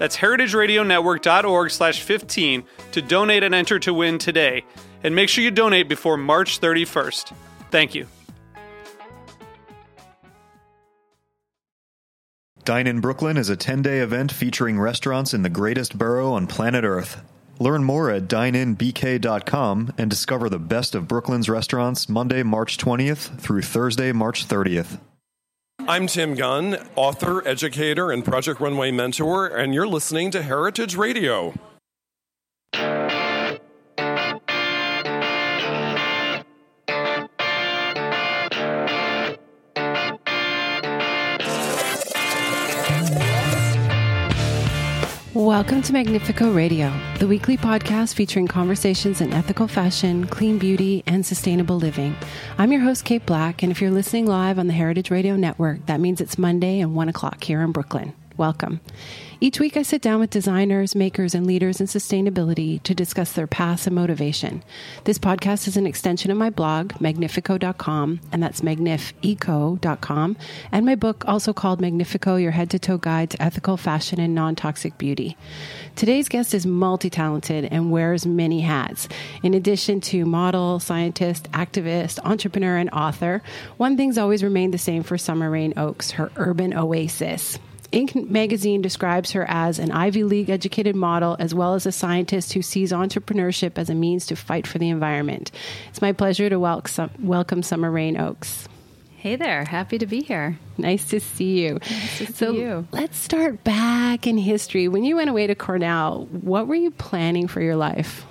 That's heritageradionetwork.org slash 15 to donate and enter to win today. And make sure you donate before March 31st. Thank you. Dine in Brooklyn is a 10 day event featuring restaurants in the greatest borough on planet Earth. Learn more at dineinbk.com and discover the best of Brooklyn's restaurants Monday, March 20th through Thursday, March 30th. I'm Tim Gunn, author, educator, and Project Runway mentor, and you're listening to Heritage Radio. Welcome to Magnifeco Radio, the weekly podcast featuring conversations in ethical fashion, clean beauty, and sustainable living. I'm your host, Kate Black, and if you're listening live on the Heritage Radio Network, that means it's Monday and 1 o'clock here in Brooklyn. Welcome. Each week, I sit down with designers, makers, and leaders in sustainability to discuss their paths and motivation. This podcast is an extension of my blog, magnifeco.com, and that's magnifeco.com, and my book, also called Magnifeco Your Head to Toe Guide to Ethical Fashion and Non Toxic Beauty. Today's guest is multi talented and wears many hats. In addition to model, scientist, activist, entrepreneur, and author, one thing's always remained the same for Summer Rayne Oakes her urban oasis. Inc. magazine describes her as an Ivy League educated model as well as a scientist who sees entrepreneurship as a means to fight for the environment. It's my pleasure to welcome, welcome Summer Rayne Oakes. Hey there, happy to be here. Nice to see you. Nice to so see you. let's start back in history. When you went away to Cornell, what were you planning for your life?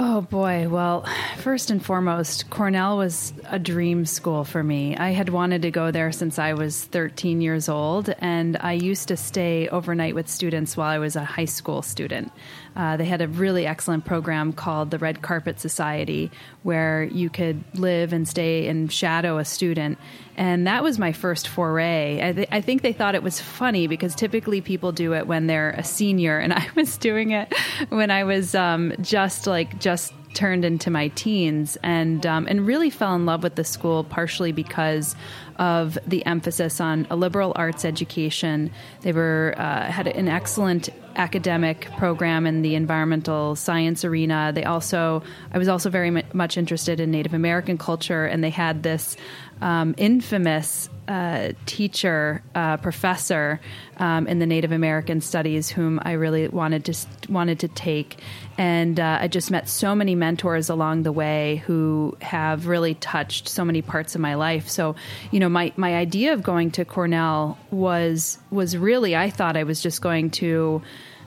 Oh boy. Well, first and foremost, Cornell was a dream school for me. I had wanted to go there since I was 13 years old, and I used to stay overnight with students while I was a high school student. Uh, they had a really excellent program called the Red Carpet Society, where you could live and stay and shadow a student. And that was my first foray. I, th- I think they thought it was funny because typically people do it when they're a senior, and I was doing it when I was um, just like just turned into my teens and um, and really fell in love with the school partially because of the emphasis on a liberal arts education. They were uh, had an excellent academic program in the environmental science arena. They also I was also very much interested in Native American culture, and they had this um, infamous uh, teacher, uh, professor um, in the Native American studies, whom I really wanted to wanted to take, and uh, I just met so many mentors along the way who have really touched so many parts of my life. So, you know, my my idea of going to Cornell was was really I thought I was just going to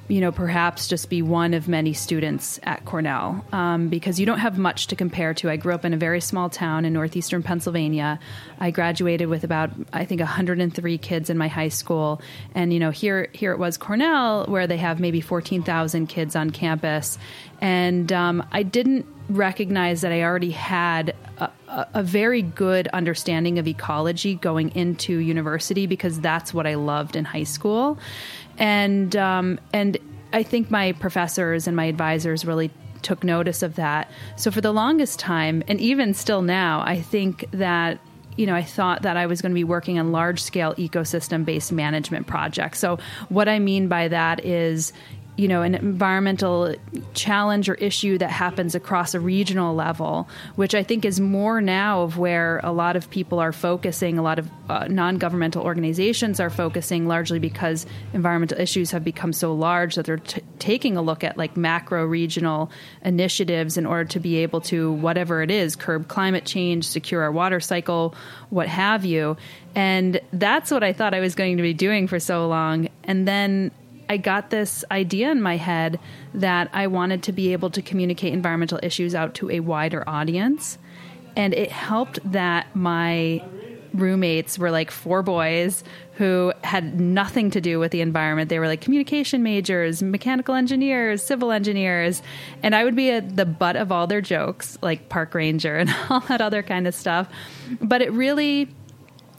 you know, perhaps just be one of many students at Cornell um, because you don't have much to compare to. I grew up in a very small town in northeastern Pennsylvania. I graduated with about, I think, 103 kids in my high school, and you know, here here it was Cornell, where they have maybe 14,000 kids on campus, and um, I didn't recognize that I already had a, a, very good understanding of ecology going into university because that's what I loved in high school and um, and I think my professors and my advisors really took notice of that. So for the longest time, and even still now, I think that you know, I thought that I was going to be working on large scale ecosystem based management projects. So, what I mean by that is, you know an environmental challenge or issue that happens across a regional level, which I think is more now of where a lot of people are focusing. A lot of uh, non-governmental organizations are focusing largely because environmental issues have become so large that they're t- taking a look at like macro regional initiatives in order to be able to whatever it is curb climate change, secure our water cycle, what have you. And that's what I thought I was going to be doing for so long. And then I got this idea in my head that I wanted to be able to communicate environmental issues out to a wider audience. And it helped that my roommates were like four boys who had nothing to do with the environment. They were like communication majors, mechanical engineers, civil engineers, and I would be a, the butt of all their jokes, like park ranger and all that other kind of stuff. But it really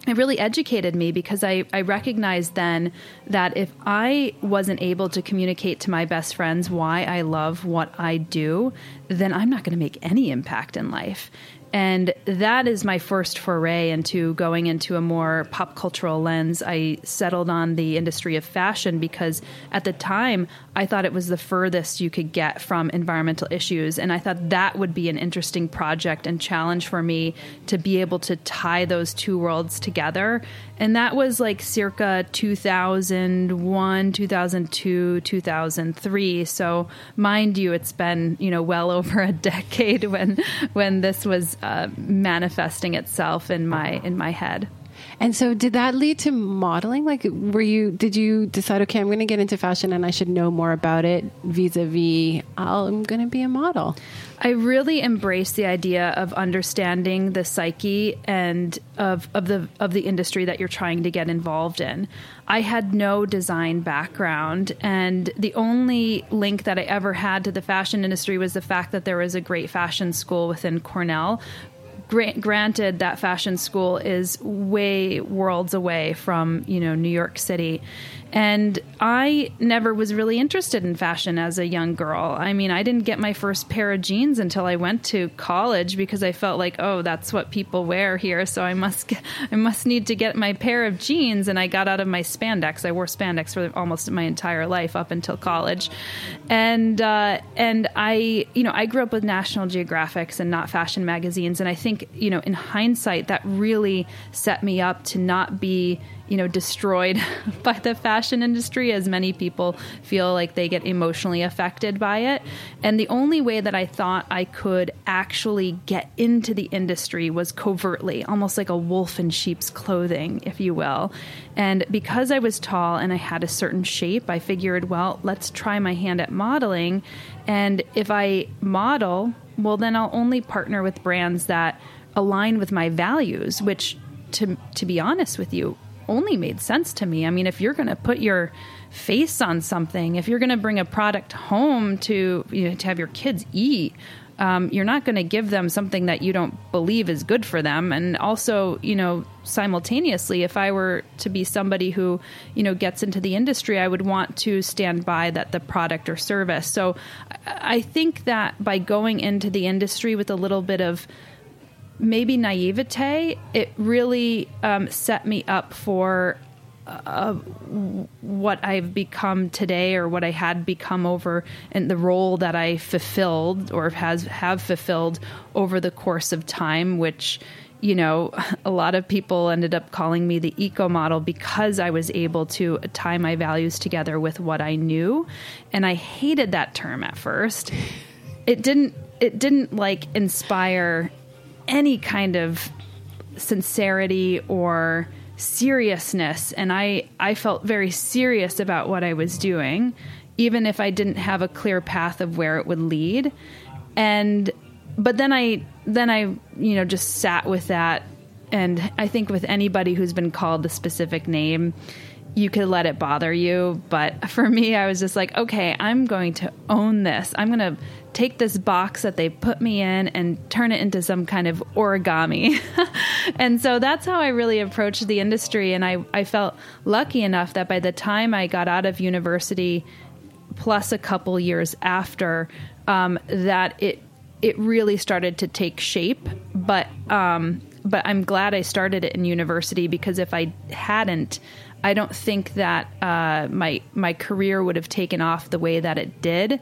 it really educated me because I, I recognized then that if I wasn't able to communicate to my best friends why I love what I do, then I'm not going to make any impact in life. And that is my first foray into going into a more pop cultural lens. I settled on the industry of fashion because at the time I thought it was the furthest you could get from environmental issues. And I thought that would be an interesting project and challenge for me to be able to tie those two worlds together. And that was like circa 2001, 2002, 2003. So mind you, it's been, you know, well over a decade when, when this was uh, manifesting itself in my in my head. And so, did that lead to modeling? Like, were you? Did you decide, okay, I'm going to get into fashion, and I should know more about it? Vis-a-vis, I'm going to be a model. I really embrace the idea of understanding the psyche and of, of the of the industry that you're trying to get involved in. I had no design background, and the only link that I ever had to the fashion industry was the fact that there was a great fashion school within Cornell granted that fashion school is way worlds away from you know New York City and I never was really interested in fashion as a young girl. I mean, I didn't get my first pair of jeans until I went to college because I felt like, oh, that's what people wear here, so I must get, I must need to get my pair of jeans and I got out of my spandex. I wore spandex for almost my entire life up until college. And uh, and I, you know, I grew up with National Geographics and not fashion magazines and I think, you know, in hindsight that really set me up to not be you know destroyed by the fashion industry as many people feel like they get emotionally affected by it. And the only way that i thought i could actually get into the industry was covertly almost like a wolf in sheep's clothing if you will. And because i was tall and i had a certain shape i figured well let's try my hand at modeling. And if i model well then i'll only partner with brands that align with my values which to to be honest with you only made sense to me. I mean, if you're going to put your face on something, if you're going to bring a product home to you know, to have your kids eat, um, you're not going to give them something that you don't believe is good for them. And also, you know, simultaneously, if I were to be somebody who, you know, gets into the industry, I would want to stand by that the product or service. So I think that by going into the industry with a little bit of maybe naivete, it really um, set me up for uh, what I've become today, or what I had become over, and the role that I fulfilled or has have fulfilled over the course of time, which you know, a lot of people ended up calling me the eco model because I was able to tie my values together with what I knew. And I hated that term at first. It didn't it didn't like inspire any kind of sincerity or seriousness and I I felt very serious about what I was doing even if I didn't have a clear path of where it would lead. And but then I then I you know just sat with that. And I think with anybody who's been called a specific name you could let it bother you. But for me I was just like okay I'm going to own this. I'm going to take this box that they put me in and turn it into some kind of origami. and so that's how I really approached the industry. And I, I felt lucky enough that by the time I got out of university, plus a couple years after, um, that it it really started to take shape. But um, but I'm glad I started it in university because if I hadn't, I don't think that uh, my my career would have taken off the way that it did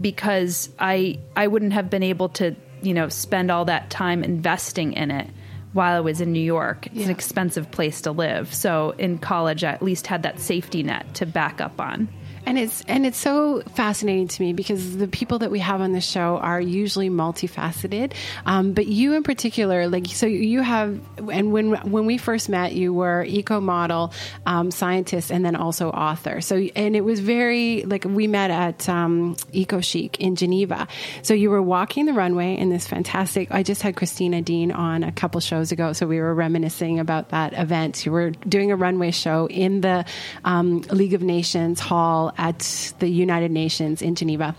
because I I wouldn't have been able to you know spend all that time investing in it while I was in New York. It's Yeah. an expensive place to live. So in college, I at least had that safety net to back up on. And it's and it's so fascinating to me because the people that we have on the show are usually multifaceted, um, but you in particular, like so you have, and when when we first met, you were eco model, um, scientist, and then also author. So and it was very like we met at um, Eco Chic in Geneva. So you were walking the runway in this fantastic. I just had Christina Dean on a couple shows ago, so we were reminiscing about that event. You were doing a runway show in the um, League of Nations hall at the United Nations in Geneva.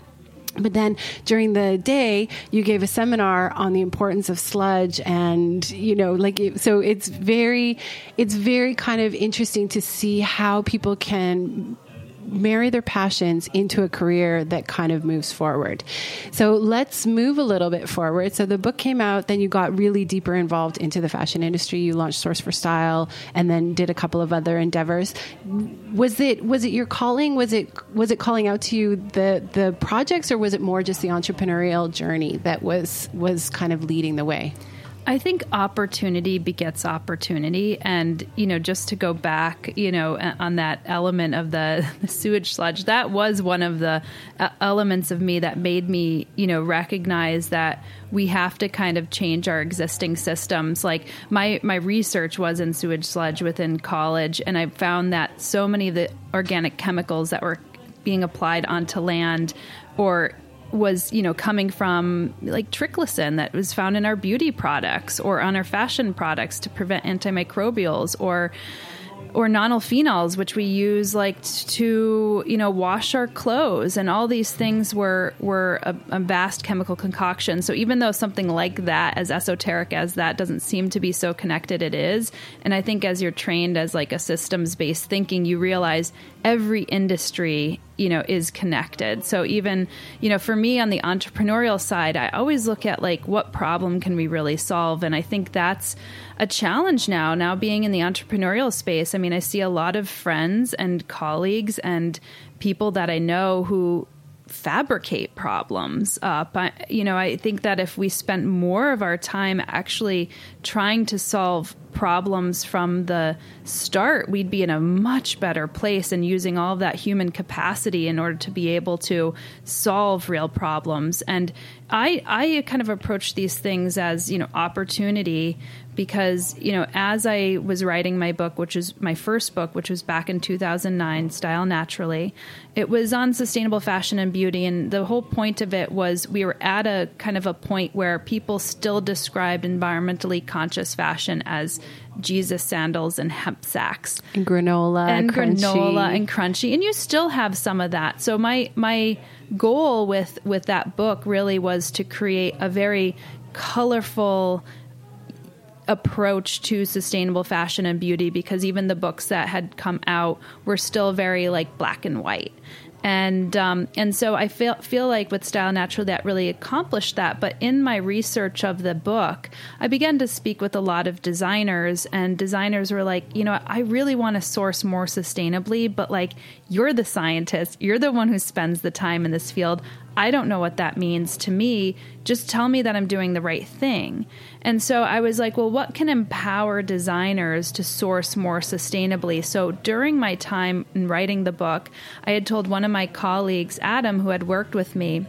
But then during the day, you gave a seminar on the importance of sludge, and you know, like it, so, it's very, it's very kind of interesting to see how people can marry their passions into a career that kind of moves forward. So let's move a little bit forward. So the book came out, then you got really deeper involved into the fashion industry. You launched Source for Style and then did a couple of other endeavors. Was it was it your calling? Was it was it calling out to you the the projects or was it more just the entrepreneurial journey that was was kind of leading the way? I think opportunity begets opportunity. And, you know, just to go back, you know, on that element of the, the sewage sludge, that was one of the uh, elements of me that made me, you know, recognize that we have to kind of change our existing systems. Like my, my research was in sewage sludge within college, and I found that so many of the organic chemicals that were being applied onto land or was you know coming from like triclosan that was found in our beauty products or on our fashion products to prevent antimicrobials or or nonylphenols which we use like to you know wash our clothes. And all these things were were a, a vast chemical concoction. So even though something like that as esoteric as that doesn't seem to be so connected it is. And i think as you're trained as like a systems based thinking you realize every industry you know is connected. So even you know for me on the entrepreneurial side i always look at like what problem can we really solve? And i think that's a challenge now now being in the entrepreneurial space. I mean i see a lot of friends and colleagues and people that i know who fabricate problems uh, up. I, you know, I think that if we spent more of our time actually trying to solve problems from the start, we'd be in a much better place and using all of that human capacity in order to be able to solve real problems. And I, I kind of approach these things as, you know, opportunity because you know as i was writing my book which is my first book which was back in 2009 style naturally it was on sustainable fashion and beauty. And the whole point of it was we were at a kind of a point where people still described environmentally conscious fashion as jesus sandals and hemp sacks. And granola, and crunchy. granola and crunchy. And you still have some of that. So my my goal with with that book really was to create a very colorful approach to sustainable fashion and beauty because even the books that had come out were still very like black and white and um, and so I feel feel like with Style Natural that really accomplished that. But in my research of the book, I began to speak with a lot of designers, and designers were like, you know, I really want to source more sustainably, but like you're the scientist, you're the one who spends the time in this field. I don't know what that means to me. Just tell me that I'm doing the right thing. And so I was like, well, what can empower designers to source more sustainably? So during my time in writing the book, I had told one of my colleagues, Adam, who had worked with me,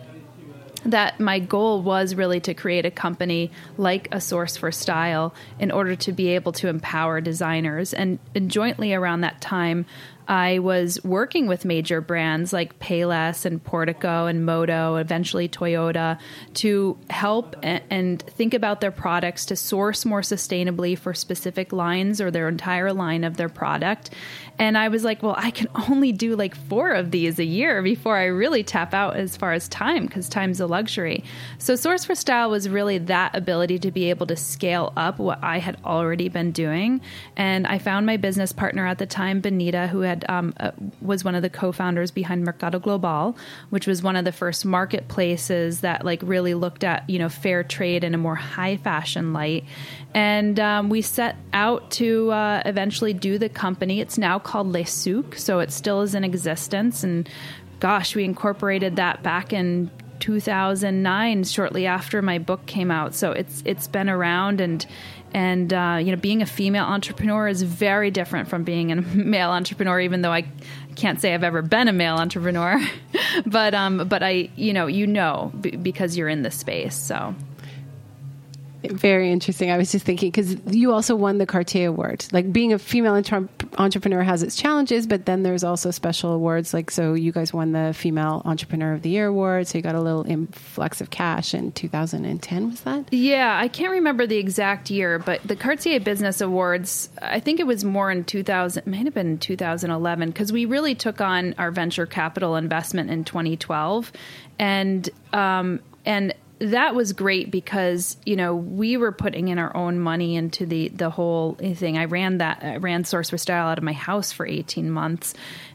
that my goal was really to create a company like a source for style in order to be able to empower designers and, and jointly around that time I was working with major brands like Payless and Portico and Moto, eventually Toyota, to help and, and think about their products to source more sustainably for specific lines or their entire line of their product. And I was like, well, I can only do like four of these a year before I really tap out as far as time because time's a luxury. So, Source for Style was really that ability to be able to scale up what I had already been doing. And I found my business partner at the time, Benita, who had had um, uh, was one of the co-founders behind Mercado Global, which was one of the first marketplaces that like really looked at you know fair trade in a more high fashion light. And um, we set out to uh, eventually do the company. It's now called Le Souk, so it still is in existence. And gosh, we incorporated that back in 2009 shortly after my book came out so it's it's been around and and uh, you know being a female entrepreneur is very different from being a male entrepreneur even though i can't say i've ever been a male entrepreneur. But um but i you know you know b- because you're in the space so very interesting. I was just thinking because you also won the Cartier Award. Like being a female entre- entrepreneur has its challenges, but then there's also special awards. Like so, you guys won the Female Entrepreneur of the Year award, so you got a little influx of cash in 2010. Was that? Yeah, I can't remember the exact year, but the Cartier Business Awards. I think it was more in 2000. It might have been 2011 because we really took on our venture capital investment in 2012, and um, and that was great because you know we were putting in our own money into the the whole thing. I ran that I ran Source for Style out of my house for eighteen months,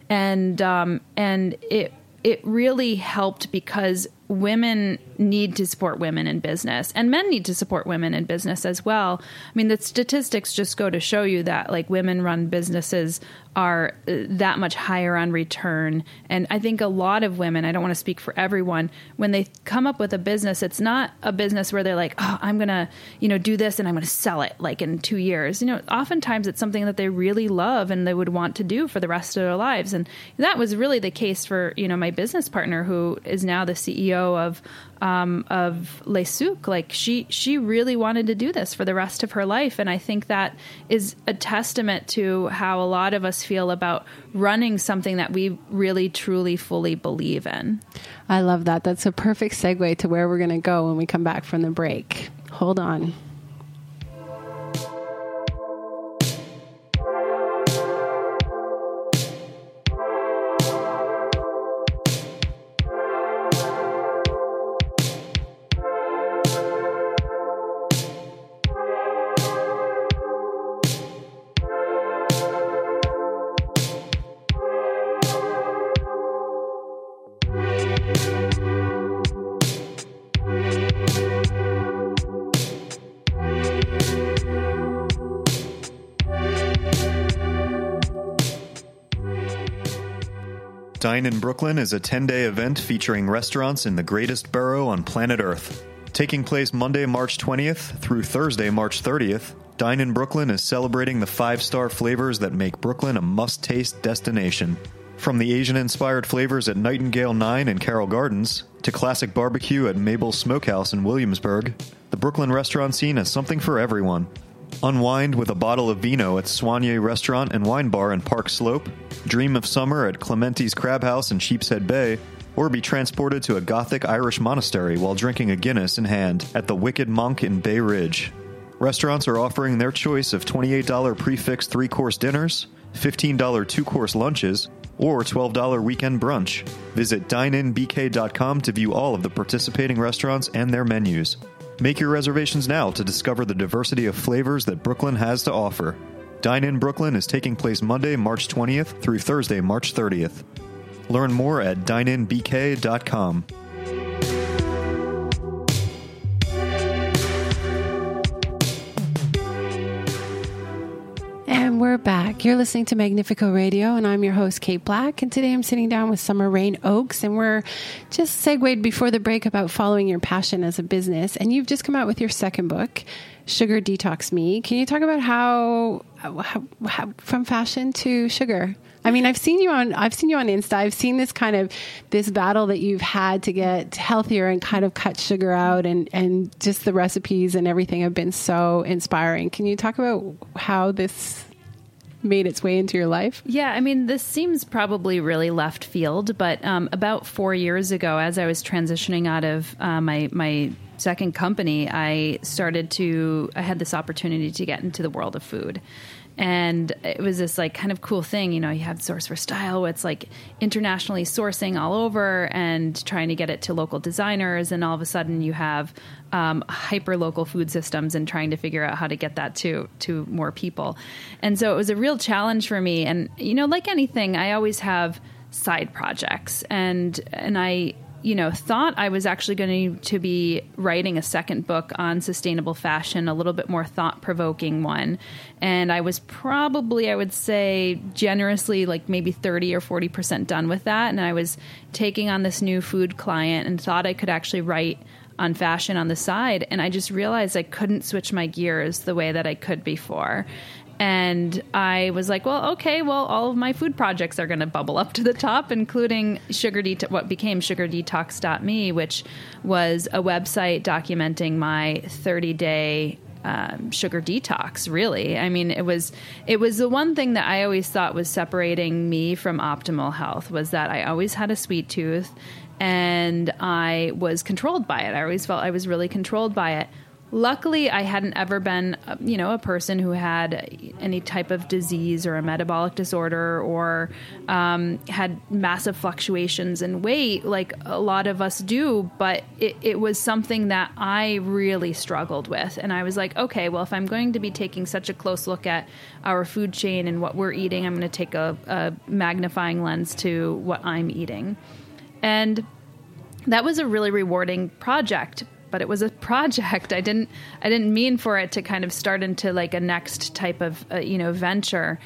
and um, and it it really helped because women need to support women in business and men need to support women in business as well. I mean, the statistics just go to show you that like women run businesses are uh, that much higher on return. And I think a lot of women, I don't want to speak for everyone, when they come up with a business, it's not a business where they're like, oh, I'm going to, you know, do this and I'm going to sell it like in two years. You know, oftentimes it's something that they really love and they would want to do for the rest of their lives. And that was really the case for, you know, my business partner who is now the CEO of um, of Le Souk. Like she she really wanted to do this for the rest of her life, and I think that is a testament to how a lot of us feel about running something that we really truly fully believe in. I love that. That's a perfect segue to where we're going to go when we come back from the break. Hold on. Dine in Brooklyn is a 10 day event featuring restaurants in the greatest borough on planet Earth. Taking place Monday, March 20th through Thursday, March 30th, Dine in Brooklyn is celebrating the five star flavors that make Brooklyn a must taste destination. From the Asian inspired flavors at Nightingale 9 and Carroll Gardens, to classic barbecue at Mabel's Smokehouse in Williamsburg, the Brooklyn restaurant scene has something for everyone. Unwind with a bottle of vino at Soignier Restaurant and Wine Bar in Park Slope, dream of summer at Clemente's Crab House in Sheepshead Bay, or be transported to a Gothic Irish monastery while drinking a Guinness in hand at the Wicked Monk in Bay Ridge. Restaurants are offering their choice of $28 prix fixe three course dinners, $15 two course lunches, or $12 weekend brunch. Visit dineinbk.com to view all of the participating restaurants and their menus. Make your reservations now to discover the diversity of flavors that Brooklyn has to offer. Dine in Brooklyn is taking place Monday, March 20th through Thursday, March 30th. Learn more at dineinbk.com. And we're back. You're listening to Magnifeco Radio, and I'm your host, Kate Black. And today I'm sitting down with Summer Rayne Oakes, and we're just segued before the break about following your passion as a business. And you've just come out with your second book, Sugar Detox Me. Can you talk about how, how, how from fashion to sugar? I mean, I've seen you on I've seen you on Insta. I've seen this kind of this battle that you've had to get healthier and kind of cut sugar out and and just the recipes and everything have been so inspiring. Can you talk about how this made its way into your life? Yeah, I mean, this seems probably really left field, but um, about four years ago, as I was transitioning out of uh, my my second company, I started to I had this opportunity to get into the world of food and it was this like kind of cool thing you know you have source for style where it's like internationally sourcing all over and trying to get it to local designers. And all of a sudden you have um, hyper local food systems and trying to figure out how to get that to to more people. And so it was a real challenge for me. And you know like anything i always have side projects. And and i you know, thought I was actually going to be writing a second book on sustainable fashion, a little bit more thought provoking one. And I was probably, I would say, generously like maybe 30 or 40% done with that. And I was taking on this new food client and thought I could actually write on fashion on the side. And I just realized I couldn't switch my gears the way that I could before. And I was like, well, okay, well, all of my food projects are going to bubble up to the top, including Sugar Det- what became SugarDetox.me, which was a website documenting my 30 day um, sugar detox. Really, I mean, it was it was the one thing that I always thought was separating me from optimal health was that I always had a sweet tooth, and I was controlled by it. I always felt I was really controlled by it Luckily, I hadn't ever been, uh, you know, a person who had any type of disease or a metabolic disorder or um, had massive fluctuations in weight like a lot of us do. But it, it was something that I really struggled with. And I was like, okay, well, if I'm going to be taking such a close look at our food chain and what we're eating, I'm going to take a, a magnifying lens to what I'm eating. And that was a really rewarding project but it was a project. I didn't I didn't mean for it to kind of start into like a next type of uh, you know venture.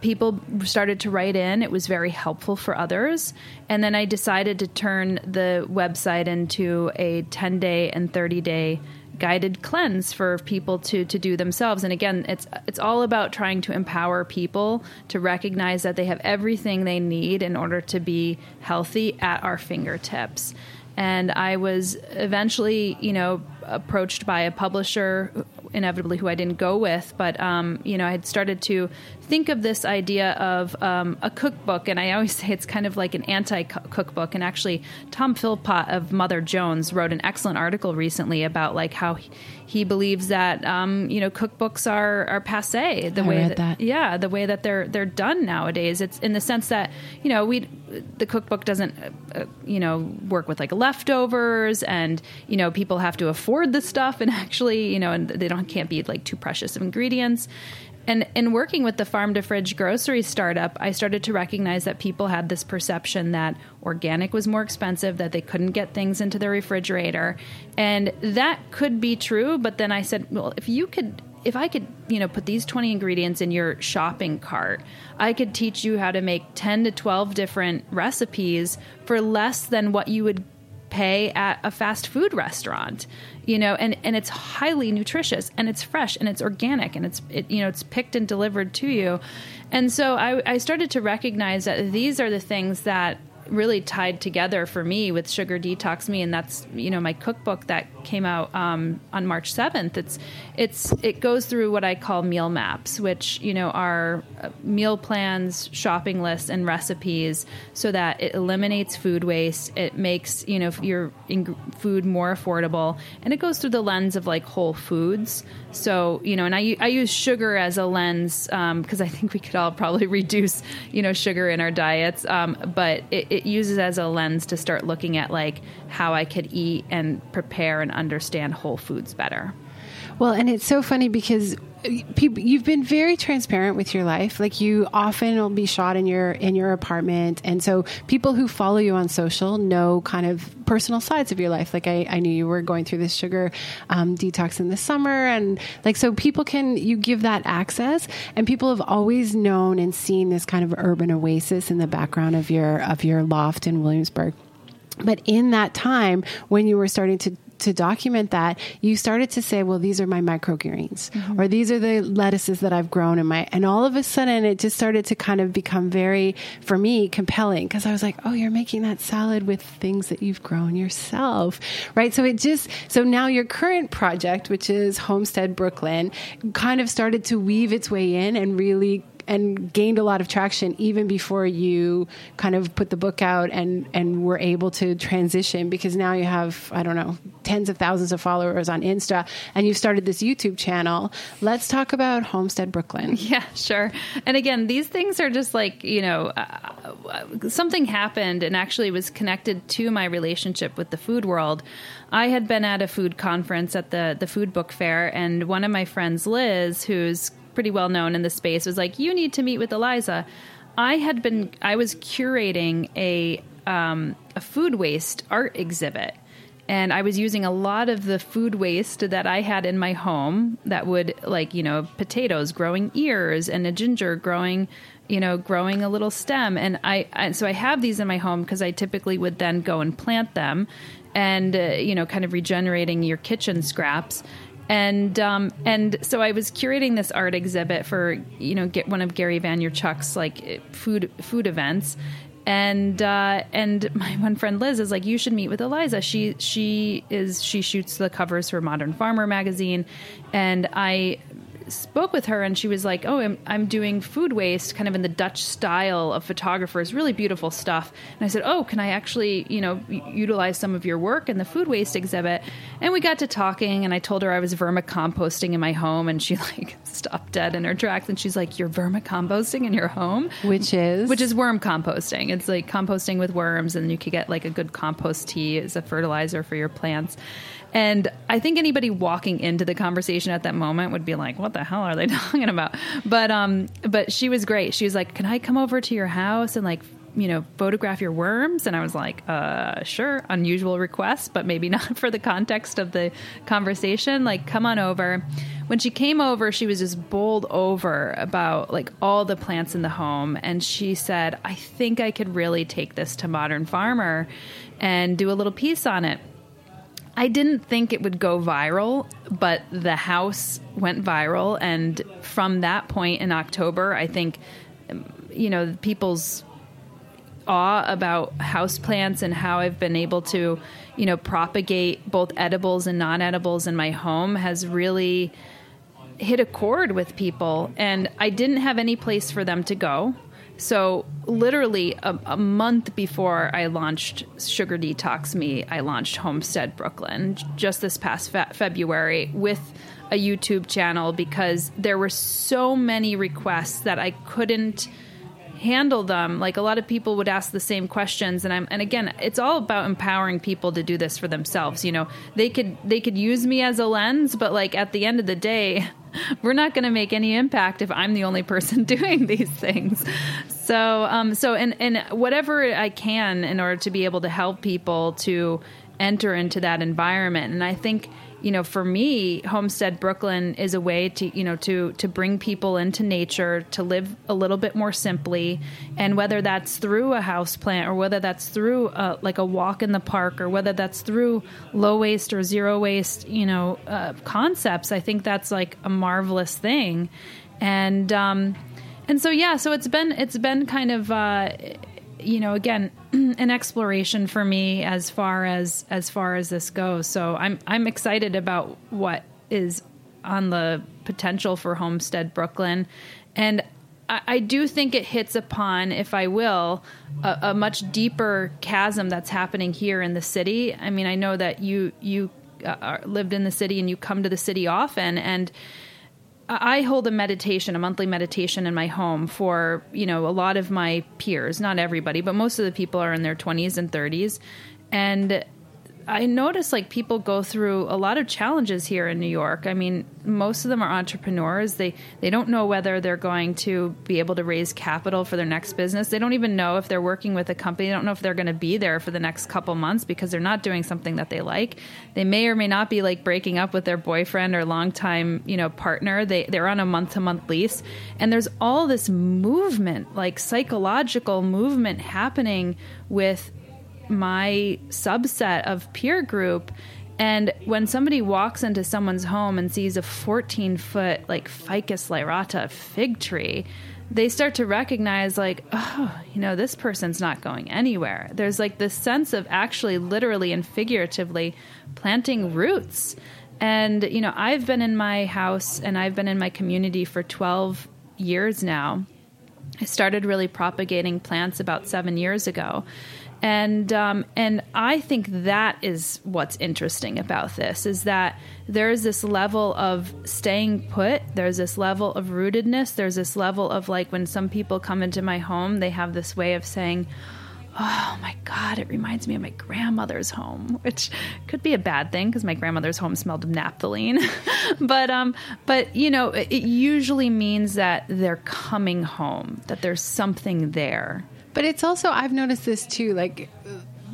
People started to write in. It was very helpful for others. And then I decided to turn the website into a 10 day and 30 day guided cleanse for people to to do themselves and again it's it's all about trying to empower people to recognize that they have everything they need in order to be healthy at our fingertips and I was eventually, you know, approached by a publisher, inevitably who I didn't go with, but um, you know, I had started to think of this idea of um, a cookbook, and I always say it's kind of like an anti-cookbook. And actually, Tom Philpott of Mother Jones wrote an excellent article recently about like how he, he believes that um, you know cookbooks are are passe the I way that, that, yeah the way that they're they're done nowadays. It's in the sense that you know we the cookbook doesn't uh, you know work with like leftovers, and you know people have to afford the stuff, and actually you know and they don't can't be like too precious of ingredients. And in working with the farm to fridge grocery startup, I started to recognize that people had this perception that organic was more expensive, that they couldn't get things into their refrigerator. And that could be true, but then I said, well, if you could if I could, you know, put these 20 ingredients in your shopping cart, I could teach you how to make 10 to 12 different recipes for less than what you would pay at a fast food restaurant you know and and it's highly nutritious and it's fresh and it's organic and it's it, you know it's picked and delivered to you. And so I, I started to recognize that these are the things that really tied together for me with Sugar Detox Me, and that's you know my cookbook that came out um, on March seventh. It's it's it goes through what I call meal maps, which you know are uh, meal plans, shopping lists, and recipes, so that it eliminates food waste. It makes you know your food more affordable, and it goes through the lens of like whole foods. So you know, and I I use sugar as a lens because um, I think we could all probably reduce you know sugar in our diets, um, but it, it uses as a lens to start looking at like how I could eat and prepare and understand whole foods better. Well, and it's so funny because you've been very transparent with your life. Like you often will be shot in your in your apartment. And so people who follow you on social know kind of personal sides of your life. Like i, I knew you were going through this sugar um, detox in the summer. And like so people can you give that access. And people have always known and seen this kind of urban oasis in the background of your of your loft in williamsburg. But in that time when you were starting to to document that, you started to say, well, these are my microgreens mm-hmm. or these are the lettuces that I've grown in my, and all of a sudden it just started to kind of become very, for me, compelling because I was like, oh, you're making that salad with things that you've grown yourself, right? So it just, so now your current project, which is Homestead Brooklyn, kind of started to weave its way in and really and gained a lot of traction even before you kind of put the book out and and were able to transition because now you have I don't know tens of thousands of followers on Insta and you've started this YouTube channel. Let's talk about Homestead Brooklyn. Yeah, sure. And again, these things are just like you know uh, something happened and actually was connected to my relationship with the food world. I had been at a food conference at the the food book fair, and one of my friends, Liz, who's pretty well known in the space, was like, "You need to meet with Eliza." I had been I was curating a um, a food waste art exhibit. And I was using a lot of the food waste that I had in my home that would, like, you know, potatoes growing ears and a ginger growing, you know, growing a little stem. And I, I so I have these in my home because I typically would then go and plant them and, uh, you know, kind of regenerating your kitchen scraps and um, and so I was curating this art exhibit for you know get one of Gary Vaynerchuk's like food food events, and uh, and my one friend Liz is like you should meet with Eliza. She she is she shoots the covers for Modern Farmer magazine, and I spoke with her and she was like, "Oh, I'm, I'm doing food waste, kind of in the Dutch style of photographers, really beautiful stuff." And I said, "Oh, can I actually, you know, utilize some of your work in the food waste exhibit?" And we got to talking, and I told her I was vermicomposting in my home, and she like stopped dead in her tracks, and she's like, "You're vermicomposting in your home?" Which is which is worm composting. It's like composting with worms, and you could get like a good compost tea as a fertilizer for your plants. And I think anybody walking into the conversation at that moment would be like, "What the hell are they talking about?" But um, but she was great. She was like, "Can I come over to your house and like you know, photograph your worms? And I was like, uh, sure, unusual request, but maybe not for the context of the conversation. Like, come on over. When she came over, she was just bowled over about like all the plants in the home. And she said, I think I could really take this to Modern Farmer and do a little piece on it. I didn't think it would go viral, but the house went viral. And from that point in October, I think, um, you know, people's awe about houseplants and how I've been able to, you know, propagate both edibles and non edibles in my home has really hit a chord with people. And I didn't have any place for them to go. So, literally a, a, month before I launched Sugar Detox Me, I launched Homestead Brooklyn just this past fe- February with a YouTube channel because there were so many requests that I couldn't handle them. Like a lot of people would ask the same questions and I'm and again it's all about empowering people to do this for themselves you know? They could they could use me as a lens but like at the end of the day we're not going to make any impact if I'm the only person doing these things. So, um, so, and, and whatever I can in order to be able to help people to enter into that environment. And I think, you know, for me, Homestead Brooklyn is a way to, you know, to to bring people into nature, to live a little bit more simply, and whether that's through a house plant or whether that's through a, like a walk in the park or whether that's through low waste or zero waste, you know, uh, concepts, I think that's like a marvelous thing, and um, and so yeah, so it's been it's been kind of. Uh, you know, again, an exploration for me as far as as far as this goes. So I'm I'm excited about what is on the potential for Homestead Brooklyn, and I, do think it hits upon, if I will, a, a much deeper chasm that's happening here in the city. I mean, I know that you you uh, lived in the city and you come to the city often, and I hold a meditation, a monthly meditation in my home for, you know, a lot of my peers, not everybody, but most of the people are in their 20s and 30s. And I notice like people go through a lot of challenges here in New York. I mean, most of them are entrepreneurs. They they don't know whether they're going to be able to raise capital for their next business. They don't even know if they're working with a company. They don't know if they're going to be there for the next couple months because they're not doing something that they like. They may or may not be like breaking up with their boyfriend or longtime, you know, partner. They they're on a month to month lease. And there's all this movement, like psychological movement happening with my subset of peer group. And when somebody walks into someone's home and sees a 14 foot, like Ficus lyrata fig tree, they start to recognize, like, oh, you know, this person's not going anywhere. There's like this sense of actually, literally and figuratively planting roots. And, you know, I've been in my house and I've been in my community for 12 years now. I started really propagating plants about seven years ago. And um, and I think that is what's interesting about this is that there's this level of staying put. There's this level of rootedness. There's this level of like when some people come into my home, they have this way of saying, oh my god it reminds me of my grandmother's home which could be a bad thing because my grandmother's home smelled of naphthalene but um but you know it, it usually means that they're coming home that there's something there but it's also I've noticed this too like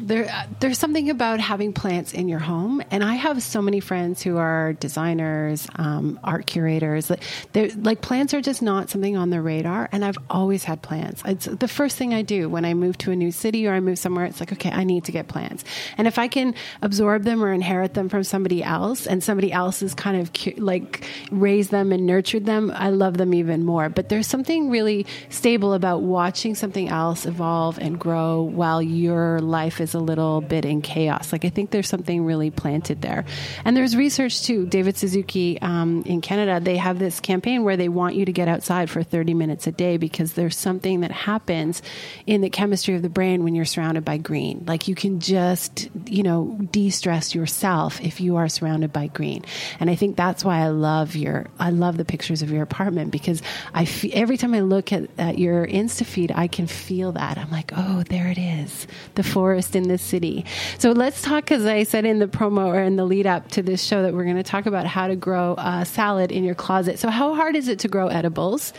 there uh, there's something about having plants in your home and i have so many friends who are designers um, art curators they're like plants are just not something on their radar and i've always had plants. It's the first thing i do when i move to a new city or i move somewhere it's like okay i need to get plants. And if i can absorb them or inherit them from somebody else and somebody else has kind of like raised them and nurtured them i love them even more. But there's something really stable about watching something else evolve and grow while your life is a little bit in chaos. Like I think there's something really planted there. And there's research too. David Suzuki um, in Canada, they have this campaign where they want you to get outside for 30 minutes a day because there's something that happens in the chemistry of the brain when you're surrounded by green. Like you can just, you know, de-stress yourself if you are surrounded by green. And I think that's why I love your, I love the pictures of your apartment because I feel, every time I look at, at your Insta feed, I can feel that. I'm like, oh, there it is. The forest in this city. So let's talk, as I said in the promo or in the lead up to this show, that we're going to talk about how to grow a salad in your closet. So, how hard is it to grow edibles?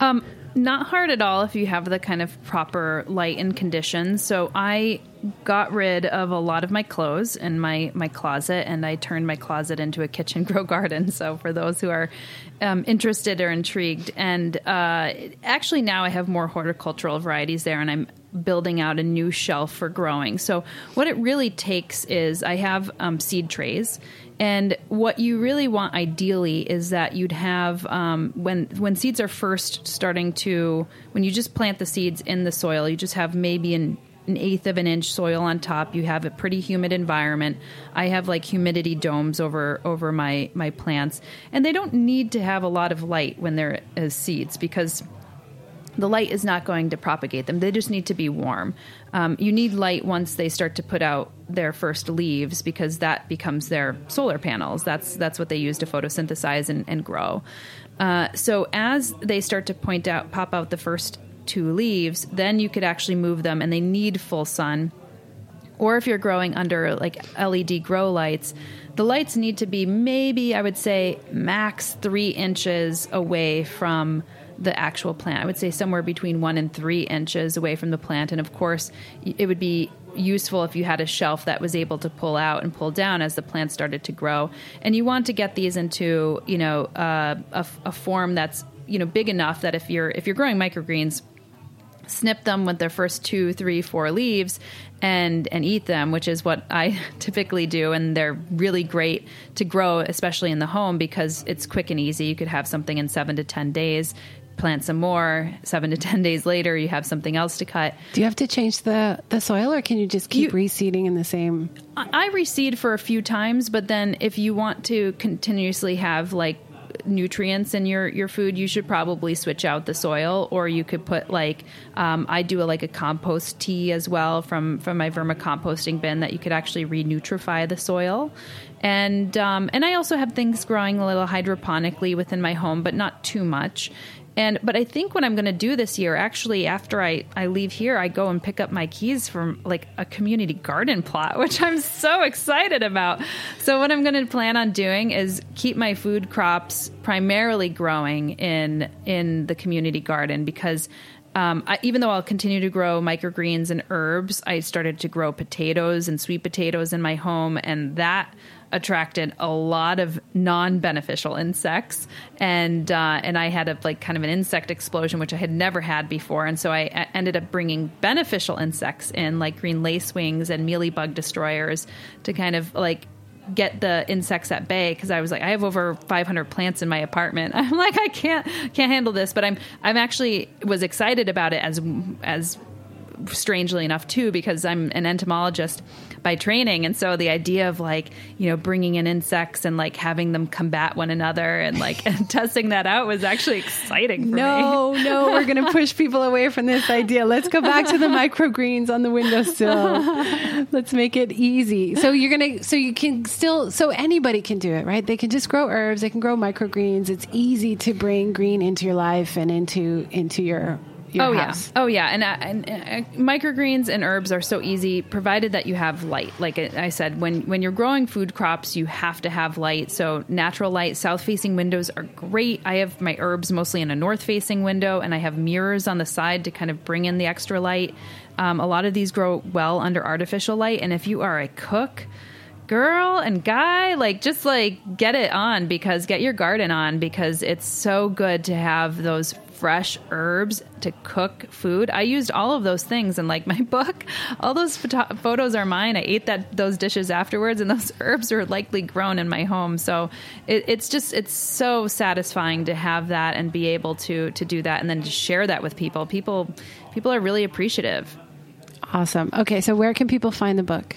Um, not hard at all if you have the kind of proper light and conditions. So I got rid of a lot of my clothes in my my closet, and I turned my closet into a kitchen grow garden. So for those who are um, interested or intrigued, and uh, actually now I have more horticultural varieties there, and I'm building out a new shelf for growing. So, what it really takes is I have um, seed trays. And what you really want ideally is that you'd have um, when when seeds are first starting to when you just plant the seeds in the soil, you just have maybe an an eighth of an inch soil on top. You have a pretty humid environment. I have like humidity domes over over my my plants, and they don't need to have a lot of light when they're as seeds because the light is not going to propagate them. They just need to be warm. Um, you need light once they start to put out their first leaves because that becomes their solar panels. That's that's what they use to photosynthesize and, and grow. Uh, so as they start to point out, pop out the first two leaves, then you could actually move them, and they need full sun. Or if you're growing under like LED grow lights, the lights need to be maybe I would say max three inches away from the actual plant. I would say somewhere between one and three inches away from the plant. And of course, it would be useful if you had a shelf that was able to pull out and pull down as the plant started to grow. And you want to get these into you know uh, a, a form that's you know big enough that if you're if you're growing microgreens snip them with their first two, three, four leaves and and eat them, which is what I typically do. And they're really great to grow, especially in the home, because it's quick and easy. You could have something in seven to ten days plant some more. Seven to ten days later, you have something else to cut. Do you have to change the the soil, or can you just keep you, reseeding in the same? I reseed for a few times, but then if you want to continuously have like nutrients in your your food, you should probably switch out the soil, or you could put like um, I do a, like a compost tea as well from from my vermicomposting bin that you could actually renutrify the soil. And um, and I also have things growing a little hydroponically within my home, but not too much. And but I think what I'm going to do this year, actually, after I I leave here, I go and pick up my keys from like a community garden plot, which I'm so excited about. So what I'm going to plan on doing is keep my food crops primarily growing in in the community garden because um, I, even though I'll continue to grow microgreens and herbs, I started to grow potatoes and sweet potatoes in my home, and that attracted a lot of non-beneficial insects. And uh, and I had a like kind of an insect explosion which I had never had before. And so I ended up bringing beneficial insects in like green lacewings and mealybug destroyers to kind of like get the insects at bay. Because I was like I have over 500 plants in my apartment. I'm like I can't can't handle this, but I'm I'm actually was excited about it as as strangely enough too because I'm an entomologist by training and so the idea of like you know bringing in insects and like having them combat one another and like and testing that out was actually exciting for no, me. no, we're going to push people away from this idea. Let's go back to the microgreens on the windowsill. Let's make it easy. So you're going to, so you can still, so anybody can do it, right? They can just grow herbs. They can grow microgreens. It's easy to bring green into your life and into into your your oh house. yeah, oh yeah, and, uh, and uh, microgreens and herbs are so easy, provided that you have light. Like I said, when when you're growing food crops, you have to have light. So natural light, south facing windows are great. I have my herbs mostly in a north facing window, and I have mirrors on the side to kind of bring in the extra light. Um, a lot of these grow well under artificial light, and if you are a cook girl and guy like just like get it on because get your garden on because it's so good to have those fresh herbs to cook food. I used all of those things in like my book. All those photo- photos are mine. I ate that those dishes afterwards and those herbs are likely grown in my home. So it, it's just it's so satisfying to have that and be able to to do that and then to share that with people. People people are really appreciative. Awesome. Okay, so where can people find the book?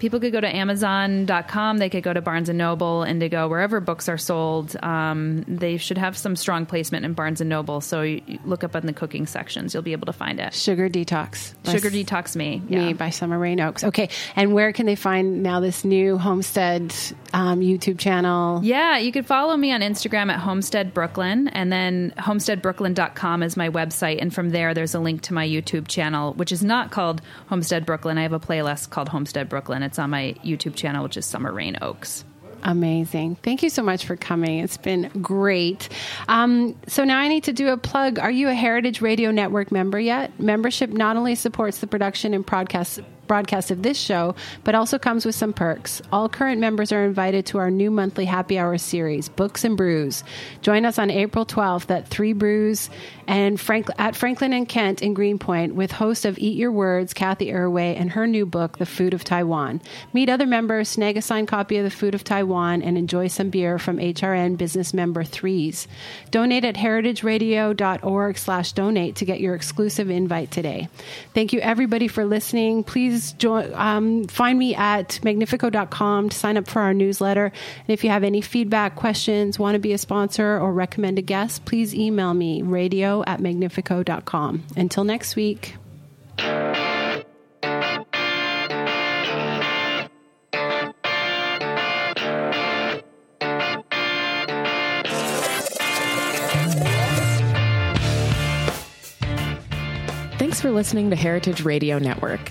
People could go to amazon.com they could go to barnes and noble indigo wherever books are sold um, they should have some strong placement in barnes and noble so you, you look up in the cooking sections you'll be able to find it Sugar Detox. sugar detox me Me by Summer Rayne Oakes. Okay, and where can they find now this new Homestead um, YouTube channel? yeah, you could follow me on Instagram at Homestead Brooklyn, and then homesteadbrooklyn.com is my website. And from there, there's a link to my YouTube channel, which is not called Homestead Brooklyn. I have a playlist called Homestead Brooklyn. It's on my YouTube channel, which is Summer Rayne Oakes. Amazing. Thank you so much for coming. It's been great. Um, so now I need to do a plug. Are you a Heritage Radio Network member yet? Membership not only supports the production and broadcast broadcast of this show, but also comes with some perks. All current members are invited to our new monthly happy hour series, Books and Brews. Join us on April 12th at Three Brews and Frank, at Franklin and Kent in Greenpoint with host of Eat Your Words, Cathy Erway, and her new book, The Food of Taiwan. Meet other members, snag a signed copy of The Food of Taiwan, and enjoy some beer from HRN business member Threes. Donate at heritageradio.org slash donate to get your exclusive invite today. Thank you everybody for listening. Please join, um, find me at magnifeco.com to sign up for our newsletter. And if you have any feedback, questions, want to be a sponsor, or recommend a guest, please email me radio at magnifeco.com. Until next week. Thanks for listening to Heritage Radio Network,